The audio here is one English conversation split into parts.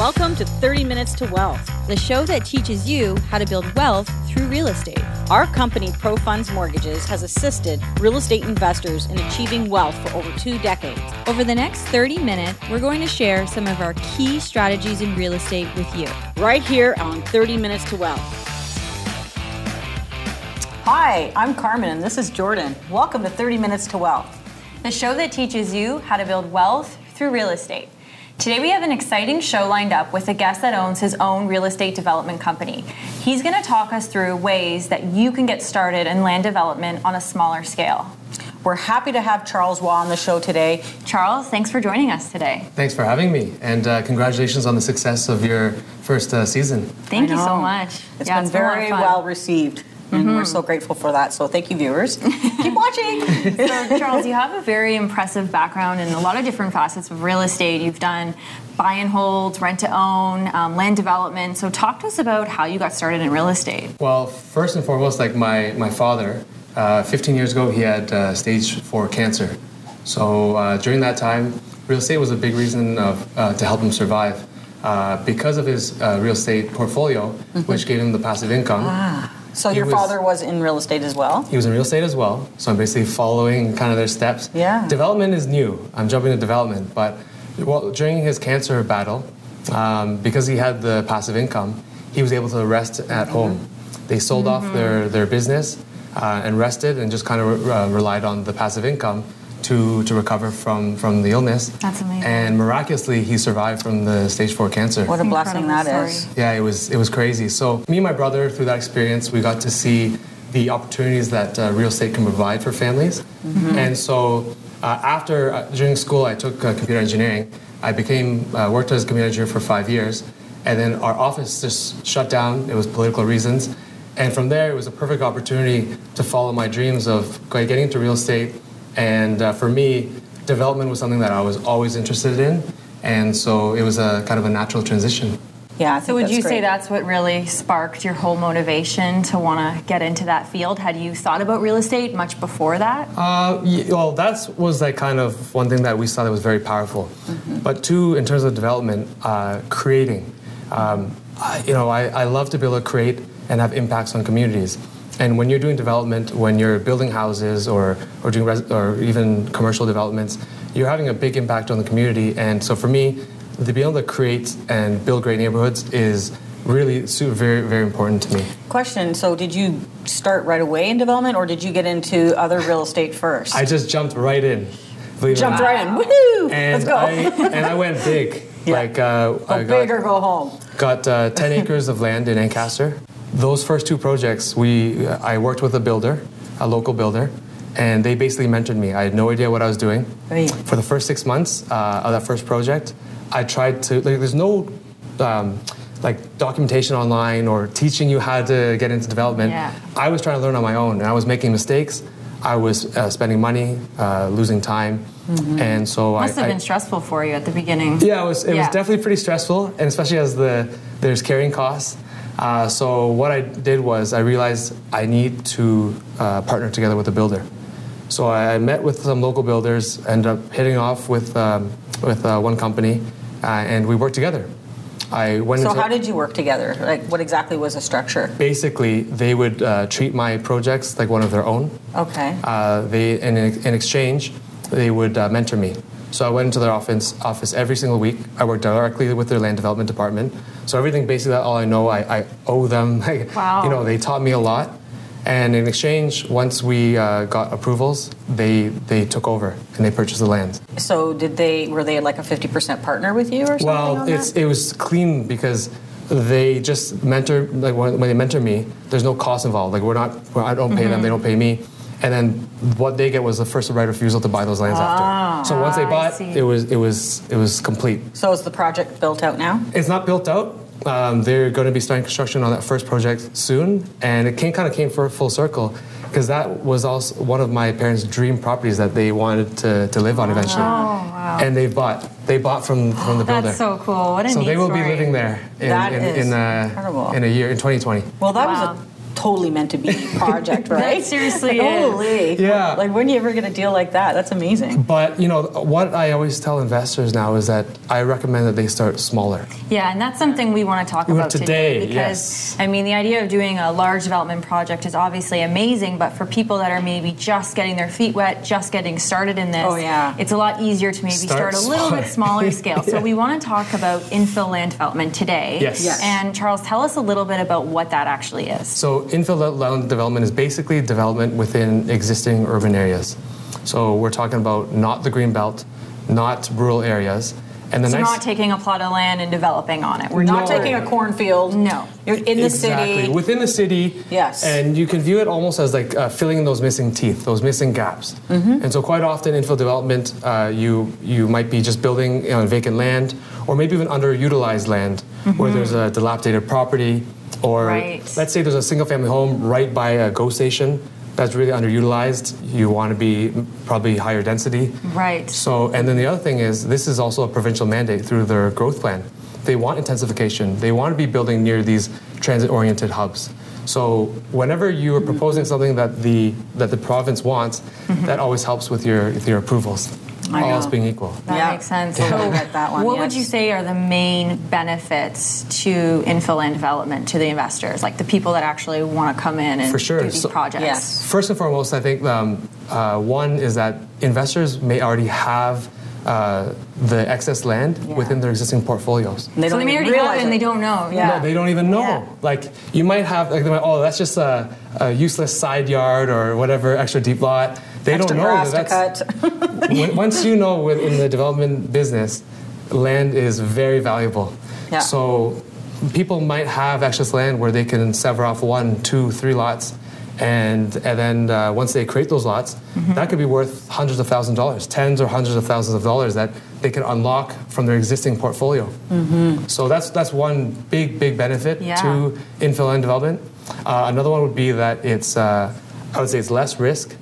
Welcome to 30 Minutes to Wealth, the show that teaches you how to build wealth through real estate. Our company, ProFunds Mortgages, has assisted real estate investors in achieving wealth for over two decades. Over the next 30 minutes, we're going to share some of our key strategies in real estate with you. Right here on 30 Minutes to Wealth. Hi, I'm Carmen and this is Jordan. Welcome to 30 Minutes to Wealth, the show that teaches you how to build wealth through real estate. Today we have an exciting show lined up with a guest that owns his own real estate development company. He's going to talk us through ways that you can get started in land development on a smaller scale. We're happy to have Charles Wah on the show today. Charles, thanks for joining us today. Thanks for having me, and uh, congratulations on the success of your first uh, season. Thank you so much. It's yeah, been it's very well received and mm-hmm. we're so grateful for that. So thank you, viewers. Keep watching. so, Charles, you have a very impressive background in a lot of different facets of real estate. You've done buy and hold, rent to own, um, land development. So, talk to us about how you got started in real estate. Well, first and foremost, like my my father, uh, 15 years ago, he had uh, stage four cancer. So uh, during that time, real estate was a big reason of, uh, to help him survive. Uh, because of his uh, real estate portfolio, mm-hmm. which gave him the passive income. Ah so your was, father was in real estate as well? He was in real estate as well. So I'm basically following kind of their steps. Yeah. Development is new. I'm jumping to development, but well, during his cancer battle, um, because he had the passive income, he was able to rest at mm-hmm. home. They sold mm-hmm. off their their business uh, and rested, and just kind of re- uh, relied on the passive income to, to recover from, from the illness. That's amazing. And miraculously, he survived from the stage four cancer. What a blessing that story. is! Yeah, it was, it was crazy. So, me and my brother, through that experience, we got to see the opportunities that uh, real estate can provide for families. Mm-hmm. And so, uh, after, uh, during school, I took uh, computer engineering. I became, uh, worked as a computer engineer for five years. And then our office just shut down. It was political reasons. And from there, it was a perfect opportunity to follow my dreams of getting into real estate and uh, for me, development was something that I was always interested in. And so it was a kind of a natural transition. Yeah. So would you great. say that's what really sparked your whole motivation to want to get into that field? Had you thought about real estate much before that? Uh, well, that was like kind of one thing that we saw that was very powerful. Mm-hmm. But two, in terms of development, uh, creating. Um, I, you know, I, I love to be able to create and have impacts on communities. And when you're doing development, when you're building houses or, or doing res- or even commercial developments, you're having a big impact on the community. And so for me, to be able to create and build great neighborhoods is really super, very very important to me. Question: So did you start right away in development, or did you get into other real estate first? I just jumped right in. Jumped right in. Woohoo! And Let's go. I, and I went big. Yeah. Like uh, go I got, big or go home. Got uh, 10 acres of land in Ancaster. Those first two projects, we I worked with a builder, a local builder, and they basically mentored me. I had no idea what I was doing. Right. For the first six months uh, of that first project, I tried to. Like, there's no. Um, like documentation online or teaching you how to get into development. Yeah. I was trying to learn on my own, and I was making mistakes. I was uh, spending money, uh, losing time, mm-hmm. and so must I, have been stressful for you at the beginning. Yeah, it was. It yeah. was definitely pretty stressful, and especially as the there's carrying costs. Uh, so what I did was I realized I need to uh, partner together with a builder. So I met with some local builders, ended up hitting off with um, with uh, one company, uh, and we worked together. I went. So how did you work together? Like, what exactly was the structure? Basically, they would uh, treat my projects like one of their own. Okay. Uh, they in, in exchange, they would mentor me. So I went into their office office every single week. I worked directly with their land development department. So everything basically all I know, I, I owe them. Wow. you know, they taught me a lot. And in exchange, once we uh, got approvals, they they took over and they purchased the land. So did they? Were they like a fifty percent partner with you or something? Well, it's it was clean because they just mentor like when, when, they mentor me. There's no cost involved. Like we're not. I don't pay mm-hmm. them. They don't pay me and then what they get was the first right of refusal to buy those lands ah, after. So once they bought, it was it was it was complete. So is the project built out now? It's not built out. Um, they're going to be starting construction on that first project soon, and it came, kind of came for full circle because that was also one of my parents' dream properties that they wanted to, to live on eventually. Oh, wow. And they bought they bought from from the builder. That's so cool. What a so they will story. be living there in that in, in, uh, in, a year in 2020. Well, that wow. was a totally meant to be project, right? seriously. Holy. Yeah. Like when are you ever get a deal like that? That's amazing. But you know what I always tell investors now is that I recommend that they start smaller. Yeah, and that's something we want to talk Well, about today, because yes. I mean the idea of doing a large development project is obviously amazing, but for people that are maybe just getting their feet wet, just getting started in this, Oh, yeah. it's a lot easier to maybe Start start, a little smaller. bit smaller scale. So Yeah. we want to talk about infill land development today. Yes. Yes. And Charles, tell us a little bit about what that actually is. So infill land development is basically development within existing urban areas. So we're talking about not the green belt, not rural areas, and the So nice. not taking a plot of land and developing on it. We're Not No. taking a cornfield. No. You're in the exactly city. within the city. Yes. and you can view it almost as like uh, filling in those missing teeth, those missing gaps. Mm-hmm. And so, quite often, infill development, uh, you you might be just building on vacant land, or maybe even underutilized land where there's a dilapidated property, or Right. let's say there's a single family home right by a GO station that's really underutilized. You want to be probably higher density. Right. So, and then the other thing is, this is also a provincial mandate through their growth plan. They want intensification. They want to be building near these transit-oriented hubs. So, whenever you are proposing something that the that the province wants, that always helps with your with your approvals. I all else being equal. That Yeah. makes sense. Totally get that one, what would you say are the main benefits to infill land development to the investors, like the people that actually want to come in and For sure. do these So- projects? Yes. First and foremost, I think um, uh, one is that investors may already have uh, the excess land within their existing portfolios. And they so don't they may even already have realize it and they don't know. Yeah. No, they don't even know. Yeah. Like you might have like they might, oh that's just a, a useless side yard or whatever extra deep lot. They Extra don't know that to that's when, once you know within the development business, land is very valuable. Yeah. So people might have excess land where they can sever off one, two, three lots. And, and then uh, once they create those lots, Mm-hmm. that could be worth hundreds of thousands of dollars, tens or hundreds of thousands of dollars that they can unlock from their existing portfolio. Mm-hmm. So that's, that's one big, big benefit Yeah. to infill land development. Uh, another one would be that it's, uh, I would say it's less risk,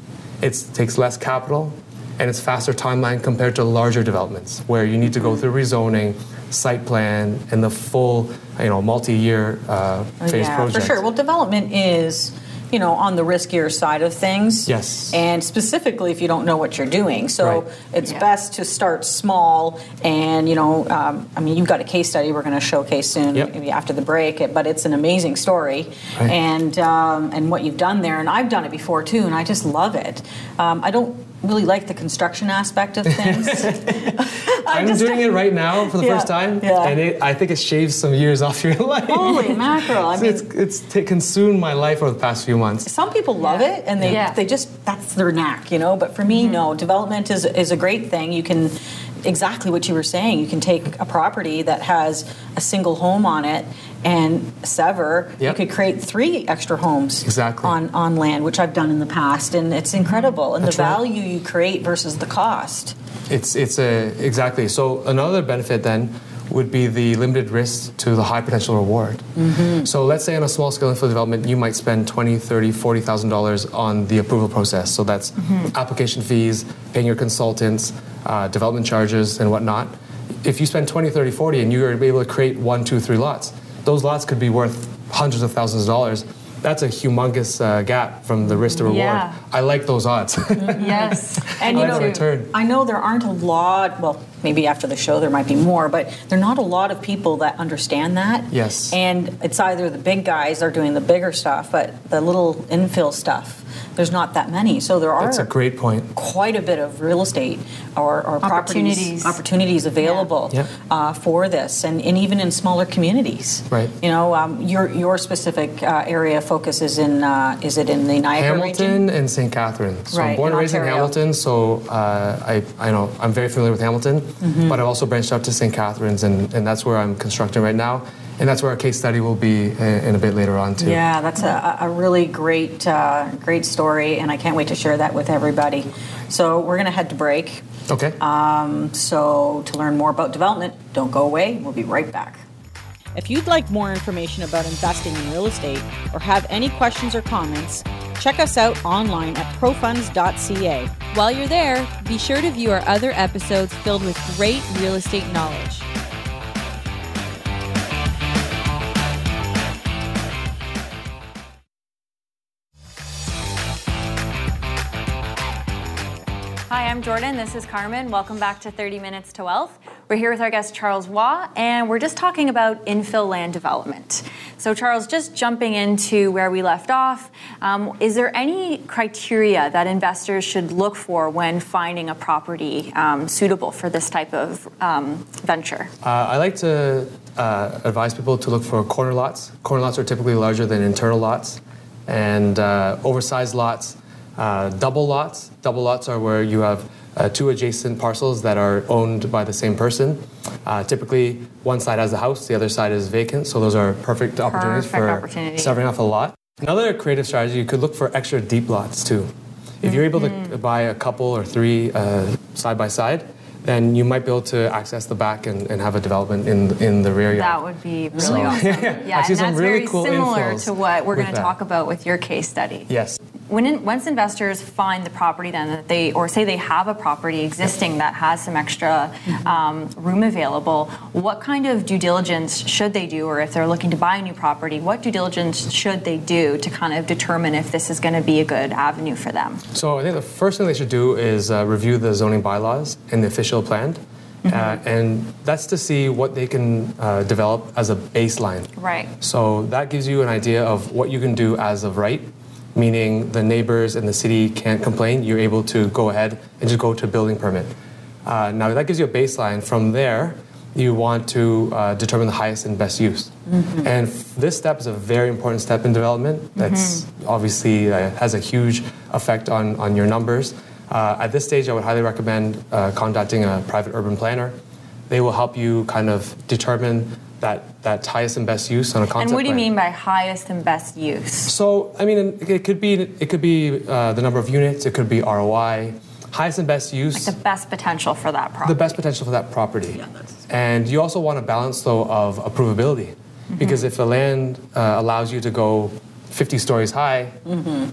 it takes less capital, and it's faster timeline compared to larger developments where you need to go through rezoning, site plan, and the full, you know, multi-year uh, phase yeah, project. for sure. Well, development is, you know, on the riskier side of things. Yes. And specifically if you don't know what you're doing. So Right. it's Yeah. best to start small. And, you know, um, I mean, you've got a case study we're going to showcase soon, Yep. maybe after the break, but it's an amazing story. Right. And, um, and what you've done there. And I've done it before too, and I just love it. Um, I don't really like the construction aspect of things. I'm doing it right now for the Yeah, first time, yeah. and it, I think it shaves some years off your life. Holy mackerel. I So mean, it's it's t- consumed my life over the past few months. some people love Yeah. it and they, Yeah. they just that's their knack you know but for me mm-hmm. no development is, is a great thing you can exactly what you were saying you can take a property that has a single home on it and sever you could create three extra homes Exactly. on, on land which i've done in the past and it's incredible and That's the right. value you create versus the cost It's it's a exactly. So another benefit then would be the limited risk to the high potential reward. So let's say on a small scale infill development, you might spend 20, 30, 40,000 dollars on the approval process. So that's application fees, paying your consultants, uh, development charges, and whatnot. If you spend 20, 30, 40, and you're able to create one, two, three lots, those lots could be worth hundreds of thousands of dollars. That's a humongous uh, gap from the risk to reward. Yeah. I like those odds. Yes. And I you like know, return. I know there aren't a lot. Well, maybe after the show there might be more, but there are not a lot of people that understand that. Yes. And it's either the big guys are doing the bigger stuff, but the little infill stuff, there's not that many. So there are That's a great point. quite a bit of real estate or, or Opportunities. opportunities available Yeah. uh, for this, and, and even in smaller communities. Right. You know, um, your your specific uh, area of focus is in uh, is it in the Niagara region? Hamilton and St. Catharines. So Right, I'm born and raised in Hamilton, so uh, I, I know I'm very familiar with Hamilton, Mm-hmm. but I've also branched out to St. Catharines, and, and that's where I'm constructing right now, and that's where our case study will be in, in a bit later on too. Yeah, that's a, a really great, uh, great story, and I can't wait to share that with everybody. So we're going to head to break. Okay. Um, so to learn more about development, don't go away. We'll be right back. If you'd like more information about investing in real estate or have any questions or comments, Check us out online at profunds.ca. While you're there, be sure to view our other episodes filled with great real estate knowledge. Hi, I'm Jordan. This is Carmen. Welcome back to 30 Minutes to Wealth. We're here with our guest Charles Wah, and we're just talking about infill land development. So, Charles, just jumping into where we left off, um, is there any criteria that investors should look for when finding a property um, suitable for this type of um, venture? Uh, I like to uh, advise people to look for corner lots. Corner lots are typically larger than internal lots, and uh, oversized lots. Uh, double lots. Double lots are where you have uh, two adjacent parcels that are owned by the same person. Uh, typically, one side has a house, the other side is vacant, so those are perfect opportunities Perfect for opportunity. severing off a lot. Another creative strategy, you could look for extra deep lots too. If you're able Mm-hmm. to buy a couple or three uh, side by side, then you might be able to access the back and, and have a development in in the rear yard. That would be really So- awesome. Yeah, seen and some that's really very cool similar to what we're going to talk about with your case study. Yes. When in, once investors find the property, then that they or say they have a property existing that has some extra um, room available, what kind of due diligence should they do, or if they're looking to buy a new property, what due diligence should they do to kind of determine if this is going to be a good avenue for them? So I think the first thing they should do is uh, review the zoning bylaws and the official plan. Mm-hmm. Uh, and that's to see what they can uh, develop as a baseline. Right. So that gives you an idea of what you can do as of right, meaning the neighbors and the city can't complain. You're able to go ahead and just go to a building permit. Uh, now that gives you a baseline. From there, you want to uh, determine the highest and best use. And f- this step is a very important step in development. That's obviously uh, has a huge effect on, on your numbers. Uh, at this stage, I would highly recommend uh, contacting a private urban planner. They will help you kind of determine that, that highest and best use on a concept And what do you plan. mean by highest and best use? So, I mean, it could be it could be uh, the number of units, it could be ROI, highest and best use, The best potential for that property. the best potential for that property. Yeah, and you also want a balance though of approvability, because if the land uh, allows you to go 50 stories high,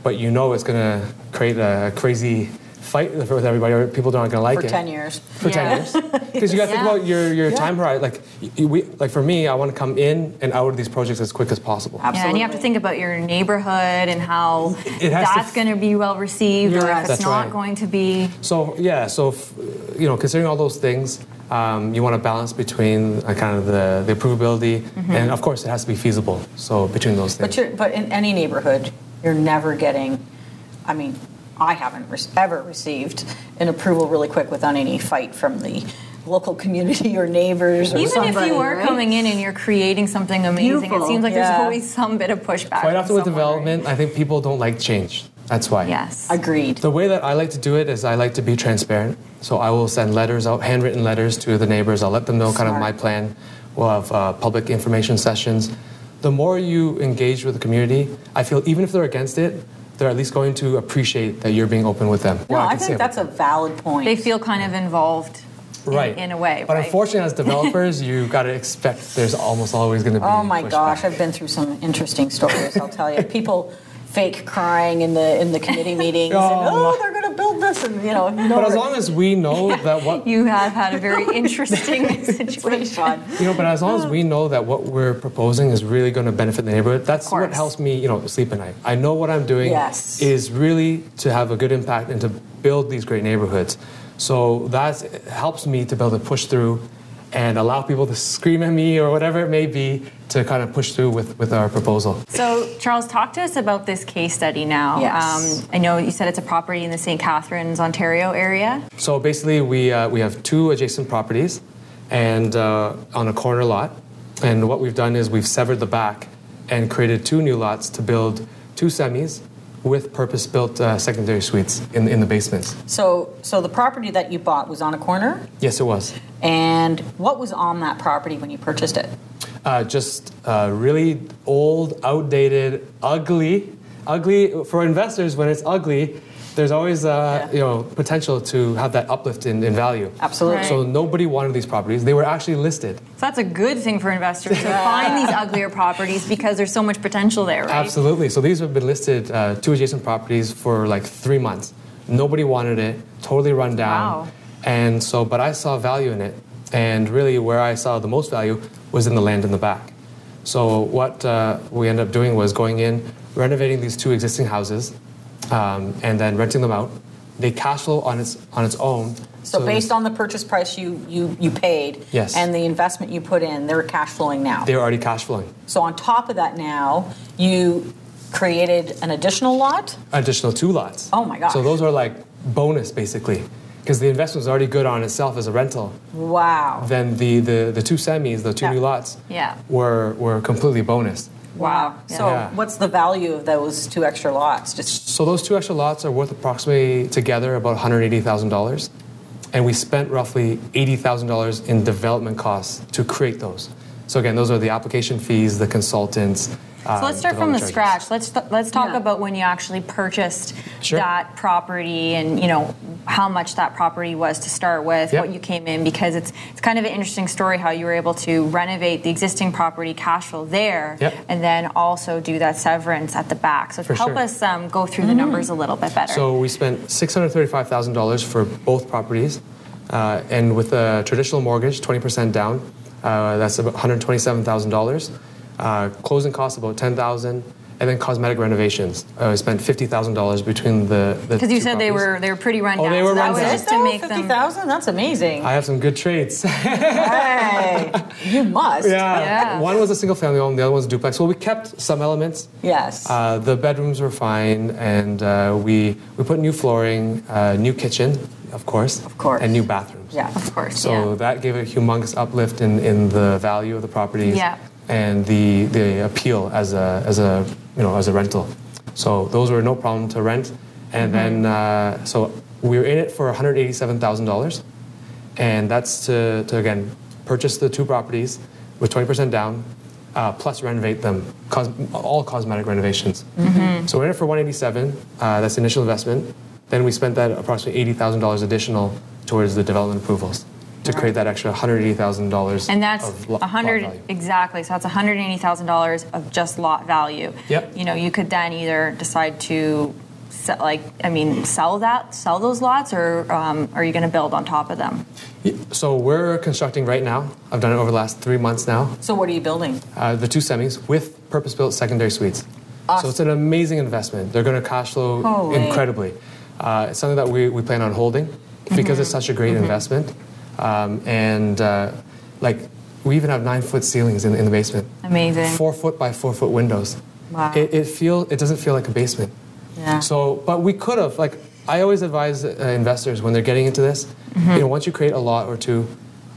but you know it's going to create a crazy fight with everybody, or people aren't going to like for it 10 years. for Yeah. 10 years because you got to think Yeah. about your, your time horizon like you, we, like for me i want to come in and out of these projects as quick as possible Yeah, and you have to think about your neighborhood and how It has to that's f- going to be well received, or if Yes. it's That's not right. going to be. So yeah, so f- you know, considering all those things, um, you want to balance between uh, kind of the, the approvability, and of course, it has to be feasible. So between those things. But, you're, but in any neighborhood, you're never getting, I mean, I haven't re- ever received an approval really quick without any fight from the local community or neighbors or something. Even if you are right? coming in and you're creating something amazing, Beautiful, it seems like yeah. there's always some bit of pushback. Quite from often with development, I think people don't like change. That's why. Yes. Agreed. The way that I like to do it is I like to be transparent. So I will send letters out, handwritten letters to the neighbors. I'll let them know kind of my plan. We'll have uh, public information sessions. The more you engage with the community, I feel even if they're against it, they're at least going to appreciate that you're being open with them. No, What I can say think about that's a valid point. They feel kind of involved in- right in, a way. But right? unfortunately, as developers, you've got to expect there's almost always going to be. Oh my pushback. gosh, I've been through some interesting stories. I'll tell you, people fake crying in the in the committee meetings, and Oh, oh, they're going this, and you know, no, But as long as we know that what you have had a very interesting situation. you know, but as long as we know that what we're proposing is really going to benefit the neighborhood, that's what helps me, you know, sleep at night. I know what I'm doing Yes. is really to have a good impact and to build these great neighborhoods. So that helps me to be able to push through and allow people to scream at me or whatever it may be to kind of push through with, with our proposal. So, Charles, talk to us about this case study now. Yes. Um, I know you said it's a property in the St. Catharines, Ontario area. So basically, we, uh, we have two adjacent properties and uh, on a corner lot. And what we've done is we've severed the back and created two new lots to build two semis with purpose-built uh, secondary suites in, in the basements. So, so the property that you bought was on a corner, Yes, it was. and what was on that property when you purchased it? Uh, just uh, really old, outdated, ugly. Ugly for investors. When it's ugly, there's always uh, Yeah. you know potential to have that uplift in, in value. Absolutely. Right. So nobody wanted these properties. They were actually listed. So that's a good thing for investors to find these uglier properties because there's so much potential there, right? Absolutely. So these have been listed, uh, two adjacent properties, for like three months. Nobody wanted it, totally run down. Wow. And so, but I saw value in it. And really, where I saw the most value was in the land in the back. So, what uh, we ended up doing was going in, renovating these two existing houses, um, and then renting them out they cash flow on its on its own. So based on the purchase price you, you, you paid Yes. and the investment you put in, they're cash flowing now. they're already cash flowing. So on top of that now, you created an additional lot? Additional two lots. Oh my gosh. So those are like bonus basically, because the investment is already good on itself as a rental. Wow. Then the the, the two semis, the two Yeah. new lots, Yeah. were were completely bonus. Wow. So Yeah. what's the value of those two extra lots? Just So those two extra lots are worth approximately together about $180,000. And we spent roughly $80,000 in development costs to create those. So again, those are the application fees, the consultants. uh, So let's start from the development scratch. Let's let's talk Yeah. about when you actually purchased Sure. that property and you know how much that property was to start with, Yep. what you came in because it's it's kind of an interesting story how you were able to renovate the existing property cash flow there Yep. and then also do that severance at the back. So For help sure. us um, go through the numbers a little bit better. So we spent $635,000 for both properties. Uh, and with a traditional mortgage, 20% down, uh, that's about $127,000. Uh, closing costs about 10000 and then cosmetic renovations. Uh, we spent $50,000 between the, the because you two said they were they were pretty run down. Oh, they were so that run was down. just to make fifty them. That's amazing. I have some good trades. hey, you must. Yeah. One was a single family home, the other was a duplex. Well, we kept some elements. Yes. Uh, the bedrooms were fine, and uh, we we put new flooring, uh, new kitchen, of course, Of course. and new bathrooms. yeah. of course. So yeah. that gave a humongous uplift in, in the value of the properties Yeah. And the, the appeal as a, as a you know as a rental. So those were no problem to rent. And Mm-hmm. then uh, so we were in it for one hundred eighty seven thousand dollars, and that's to, to again purchase the two properties with twenty percent down. Uh, plus renovate them, cos- all cosmetic renovations. Mm-hmm. So we're in it for 187. Uh, that's the initial investment. Then we spent that approximately $80,000 additional towards the development approvals to create that extra $180,000. And that's of lo- a hundred lot exactly. So that's one hundred eighty thousand dollars of just lot value. Yep. You know, you could then either decide to, se- like, I mean, sell that, sell those lots, or um, are you going to build on top of them? So we're constructing right now. I've done it over the last three months now. so what are you building? Uh, the two semis with purpose-built secondary suites. Awesome. So it's an amazing investment. They're going to cash flow Holy. incredibly. Uh, it's something that we, we plan on holding because it's such a great investment. Um, and uh, like we even have nine foot ceilings in, in the basement. Amazing. Four foot by four foot windows. Wow. It, it feel it doesn't feel like a basement. Yeah. So, but we could have like I always advise uh, investors when they're getting into this. Mm-hmm. You know, once you create a lot or two,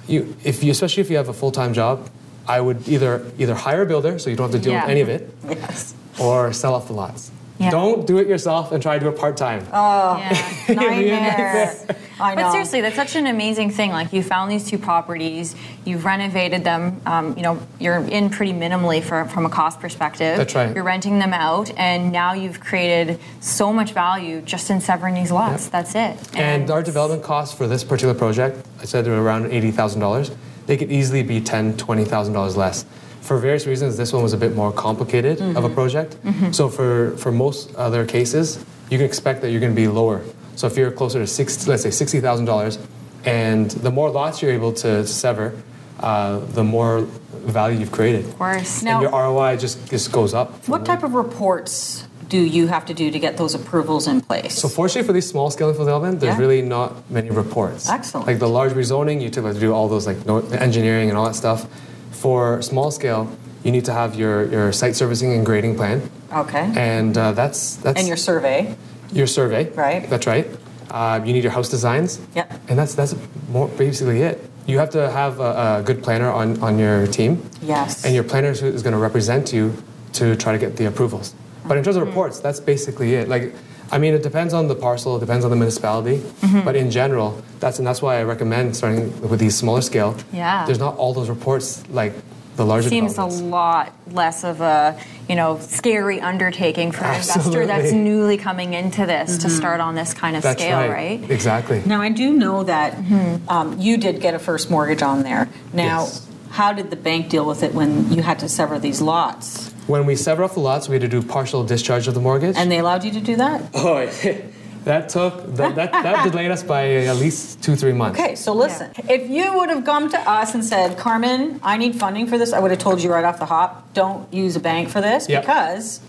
you if you especially if you have a full time job, I would either either hire a builder so you don't have to deal Yeah. with any of it, yes. or sell off the lots. Yeah. Don't do it yourself and try to do it part time. yeah. Nightmare. I know. But seriously, that's such an amazing thing. Like you found these two properties, you've renovated them. Um, you know, you're in pretty minimally for, from a cost perspective. That's right. You're renting them out, and now you've created so much value just in severing these lots. That's it. And our development costs for this particular project, I said they were around eighty thousand dollars. They could easily be ten, twenty thousand dollars less. For various reasons, this one was a bit more complicated of a project. So for, for most other cases, you can expect that you're going to be lower. So if you're closer to six, let's say sixty thousand dollars, and the more lots you're able to sever, uh, the more value you've created. Of course. Now- and your ROI just, just goes up. What type of reports do you have to do to get those approvals in place? So fortunately for these small scale development, there's Yeah. really not many reports. Excellent. Like the large rezoning, you typically do all those like engineering and all that stuff. For small scale, you need to have your, your site servicing and grading plan, okay. and uh, that's that's and your survey. Your survey. Right. That's right. Uh, you need your house designs. Yep. And that's that's more basically it. You have to have a, a good planner on, on your team. Yes. And your planner is is going to represent you to try to get the approvals. But in terms Mm-hmm. of reports, that's basically it. Like, I mean, it depends on the parcel, it depends on the municipality. Mm-hmm. But in general, that's and that's why I recommend starting with these smaller scale. Yeah. There's not all those reports like the larger. seems a lot less of a you know scary undertaking for an investor that's newly coming into this to start on this kind of That's scale, right. right? Exactly. Now I do know that um, you did get a first mortgage on there. Now, Yes. how did the bank deal with it when you had to sever these lots? When we sever off the lots, we had to do partial discharge of the mortgage. And they allowed you to do that? Oh, that took that, that, that delayed us by at least two three months. Okay, so listen. If you would have come to us and said, Carmen, I need funding for this, I would have told you right off the hop, don't use a bank for this Yep. because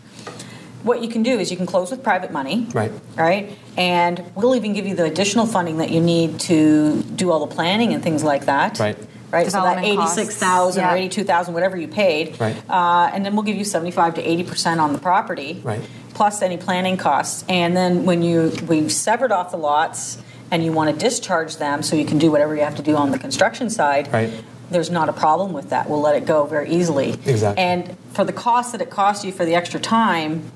what you can do is you can close with private money. Right. Right. And we'll even give you the additional funding that you need to do all the planning and things like that. Right. Right. So that Development eighty-six thousand Yeah. or eighty-two thousand, whatever you paid. Right. Uh, and then we'll give you seventy-five to eighty percent on the property. Right. Plus any planning costs. And then when you we've severed off the lots and you want to discharge them, so you can do whatever you have to do on the construction side. Right. There's not a problem with that. We'll let it go very easily. Exactly. And for the cost that it costs you for the extra time,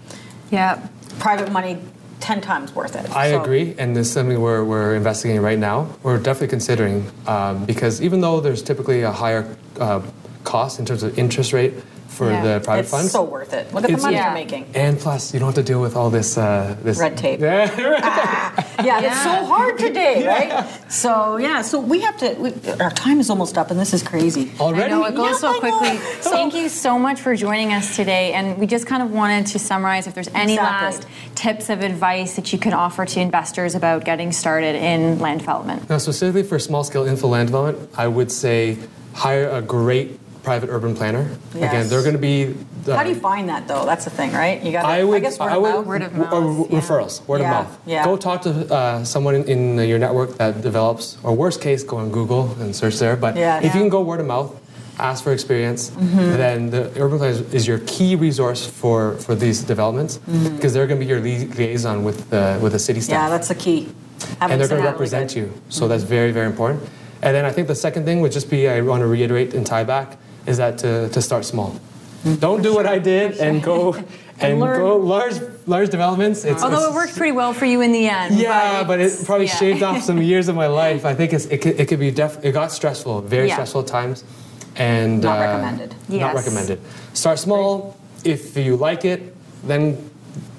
Yeah. private money, 10 times worth it. I So- agree, and this is something we're, we're investigating right now. We're definitely considering um, because even though there's typically a higher uh, cost in terms of interest rate for Yeah. the private funds. It's funds, so worth it. Look at the money Yeah. you're making. and plus you don't have to deal with all this uh, this Red tape. Yeah, Yeah, it's so hard today, right? So, yeah, so we have to, we, our time is almost up, and this is crazy. already. I know it goes Yeah, so I know. quickly. Thank you so much for joining us today. And we just kind of wanted to summarize if there's any Exactly. last tips of advice that you can offer to investors about getting started in land development. Now, specifically for small scale infill land development, I would say hire a great private urban planner. Yes. Again, they're going to be. The, How do you find that, though? That's the thing, right? You got I would, guess word I of would, mouth. Word of or yeah. referrals, word Yeah, of mouth. yeah. Go talk to uh, someone in, in your network that develops, or worst case, go on Google and search there. But Yeah. if Yeah. you can go word of mouth, ask for experience, mm-hmm. then the urban planner is, is your key resource for, for these developments mm-hmm. because they're going to be your lia- liaison with the, with the city staff Yeah, that's the key. Having and they're going to represent really you. So that's mm-hmm. very, very important. And then I think the second thing would just be I want to reiterate and tie back is that to, to start small. Don't do what I did and go and go large large developments. It's, Although it worked pretty well for you in the end. Yeah, but it probably yeah. shaved off some years of my life. I think it's, it could, it could be def- it got stressful, very Yeah. stressful at times, and Not uh, recommended. Yes. Not recommended. Start small. If you like it, then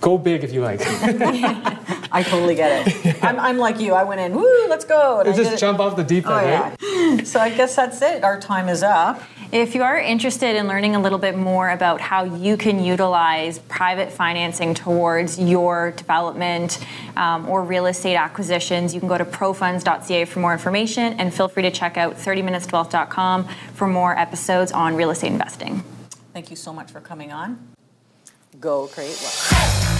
go big if you like. I totally get it. I'm, I'm like you. I went in, woo, let's go. And just jump off the deep Oh, end, yeah. right? So I guess that's it. Our time is up. If you are interested in learning a little bit more about how you can utilize private financing towards your development um, or real estate acquisitions, you can go to profunds.ca for more information and feel free to check out 30minuteswealth.com for more episodes on real estate investing. Thank you so much for coming on. Go create wealth.